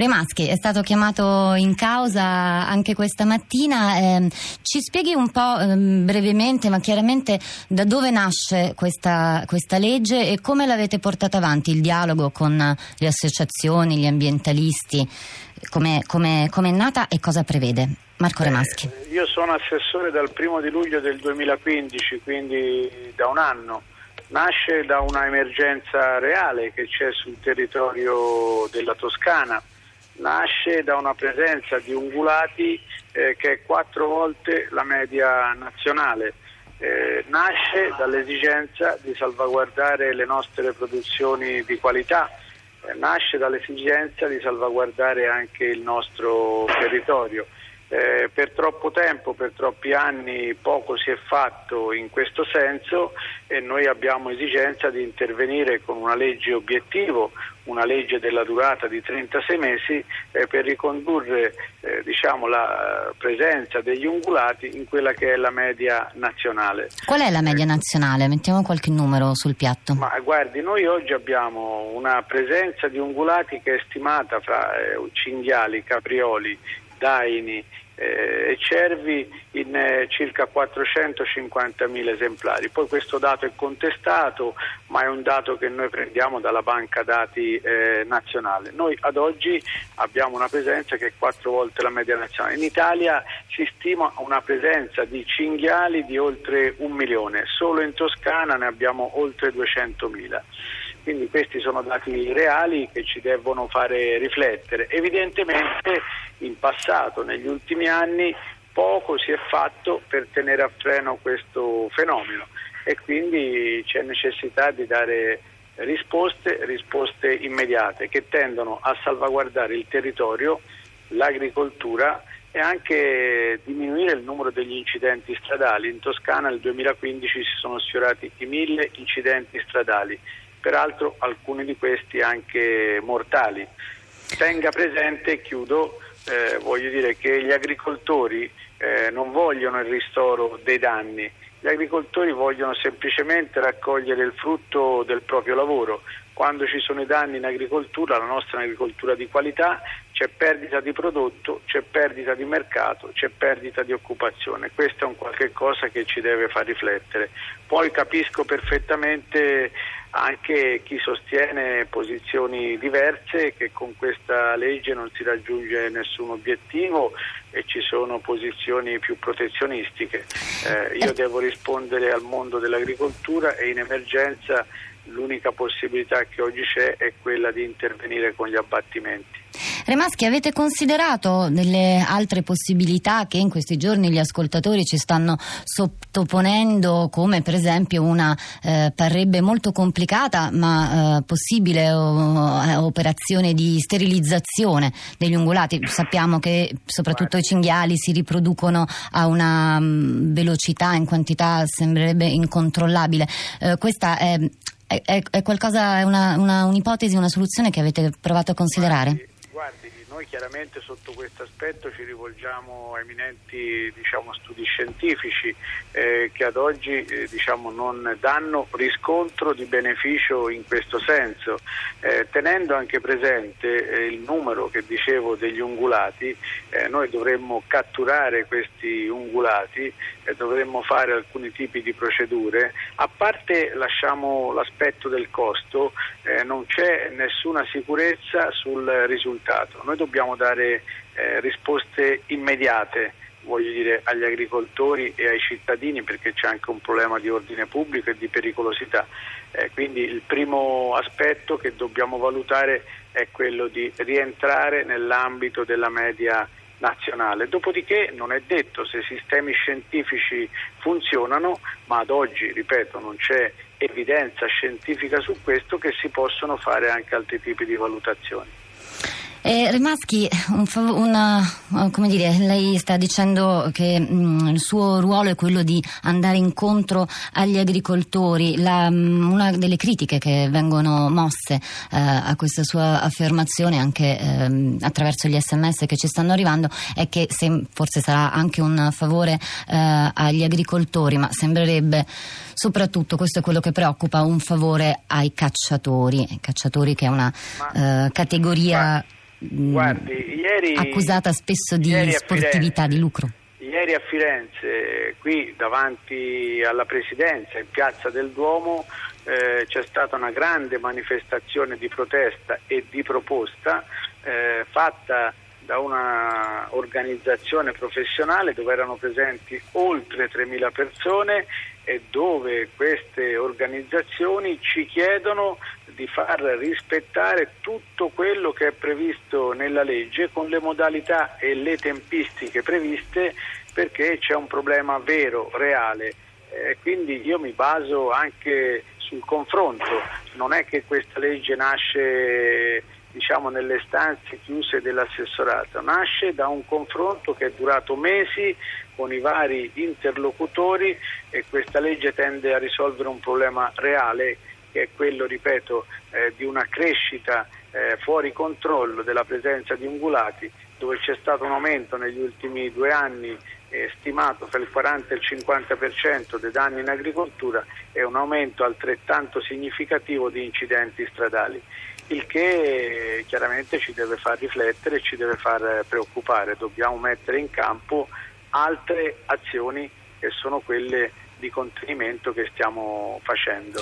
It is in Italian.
Remaschi è stato chiamato in causa anche questa mattina. Eh, ci spieghi un po' eh, brevemente, ma chiaramente, da dove nasce questa, questa, legge e come l'avete portata avanti il dialogo con le associazioni, gli ambientalisti, come, come, come è nata e cosa prevede? Marco Remaschi. Eh, io sono assessore dal primo di luglio del 2015, quindi da un anno. Nasce da una emergenza reale che c'è sul territorio della Toscana nasce da una presenza di ungulati eh, che è quattro volte la media nazionale. Eh, nasce dall'esigenza di salvaguardare le nostre produzioni di qualità, eh, nasce dall'esigenza di salvaguardare anche il nostro territorio. Eh, per troppo tempo, per troppi anni poco si è fatto in questo senso e noi abbiamo esigenza di intervenire con una legge obiettivo, una legge della durata di 36 mesi eh, per ricondurre eh, diciamo, la presenza degli ungulati in quella che è la media nazionale. Qual è la media nazionale? Mettiamo qualche numero sul piatto. Ma guardi, noi oggi abbiamo una presenza di ungulati che è stimata fra eh, cinghiali, caprioli, daini eh, e cervi in eh, circa 450.000 esemplari. Poi questo dato è contestato, ma è un dato che noi prendiamo dalla banca dati eh, nazionale. Noi ad oggi abbiamo una presenza che è quattro volte la media nazionale. In Italia si stima una presenza di cinghiali di oltre un milione, solo in Toscana ne abbiamo oltre 200.000. Quindi questi sono dati reali che ci devono fare riflettere. Evidentemente in passato, negli ultimi anni, poco si è fatto per tenere a freno questo fenomeno e quindi c'è necessità di dare risposte, risposte immediate che tendono a salvaguardare il territorio, l'agricoltura e anche diminuire il numero degli incidenti stradali. In Toscana nel 2015 si sono sfiorati i mille incidenti stradali peraltro alcuni di questi anche mortali. Tenga presente, chiudo, eh, voglio dire che gli agricoltori eh, non vogliono il ristoro dei danni, gli agricoltori vogliono semplicemente raccogliere il frutto del proprio lavoro. Quando ci sono i danni in agricoltura, la nostra è un'agricoltura di qualità, c'è perdita di prodotto, c'è perdita di mercato, c'è perdita di occupazione. Questo è un qualche cosa che ci deve far riflettere. Poi capisco perfettamente anche chi sostiene posizioni diverse che con questa legge non si raggiunge nessun obiettivo e ci sono posizioni più protezionistiche. Eh, io devo rispondere al mondo dell'agricoltura e in emergenza l'unica possibilità che oggi c'è è quella di intervenire con gli abbattimenti. Remaschi, avete considerato delle altre possibilità che in questi giorni gli ascoltatori ci stanno sottoponendo, come per esempio una eh, parrebbe molto complicata ma eh, possibile o, eh, operazione di sterilizzazione degli ungulati? Sappiamo che soprattutto i cinghiali si riproducono a una mh, mm, velocità in quantità sembrerebbe incontrollabile. Eh, questa è è, è, qualcosa, è una, una, un'ipotesi, una soluzione che avete provato a considerare? Noi chiaramente sotto questo aspetto ci rivolgiamo a eminenti diciamo, studi scientifici che ad oggi eh, diciamo, non danno riscontro di beneficio in questo senso, eh, tenendo anche presente eh, il numero che dicevo degli ungulati, eh, noi dovremmo catturare questi ungulati, eh, dovremmo fare alcuni tipi di procedure, a parte lasciamo l'aspetto del costo, non c'è nessuna sicurezza sul risultato. Noi dobbiamo dare eh, risposte immediate voglio dire, agli agricoltori e ai cittadini perché c'è anche un problema di ordine pubblico e di pericolosità. Eh, quindi il primo aspetto che dobbiamo valutare è quello di rientrare nell'ambito della media nazionale. Dopodiché non è detto se i sistemi scientifici funzionano, ma ad oggi, ripeto, non c'è evidenza scientifica su questo che si possono fare anche altri tipi di valutazioni. Eh, Rimaschi, un, una, come dire, lei sta dicendo che mh, mm, il suo ruolo è quello di andare incontro agli agricoltori. La, mh, mm, una delle critiche che vengono mosse eh, a questa sua affermazione, anche eh, attraverso gli sms che ci stanno arrivando, è che se, forse sarà anche un favore eh, agli agricoltori, ma sembrerebbe soprattutto, questo è quello che preoccupa, un favore ai cacciatori, cacciatori che è una eh, categoria... Ma mh, Guardi, ieri, accusata spesso di sportività, di lucro. Ieri a Firenze, qui davanti alla Presidenza, in piazza del Duomo, eh, c'è stata una grande manifestazione di protesta e di proposta eh, fatta da una organizzazione professionale dove erano presenti oltre 3.000 persone e dove queste organizzazioni ci chiedono di far rispettare tutto quello che è previsto nella legge con le modalità e le tempistiche previste perché c'è un problema vero, reale. Eh, quindi io mi baso anche sul confronto, non è che questa legge nasce diciamo, nelle stanze chiuse dell'assessorato, nasce da un confronto che è durato mesi con i vari interlocutori e questa legge tende a risolvere un problema reale che è quello, ripeto, eh, di una crescita eh, fuori controllo della presenza di ungulati dove c'è stato un aumento negli ultimi due anni eh, stimato fra il 40 e il 50% dei danni in agricoltura e un aumento altrettanto significativo di incidenti stradali il che chiaramente ci deve far riflettere ci deve far preoccupare. Dobbiamo mettere in campo altre azioni che sono quelle di contenimento che stiamo facendo.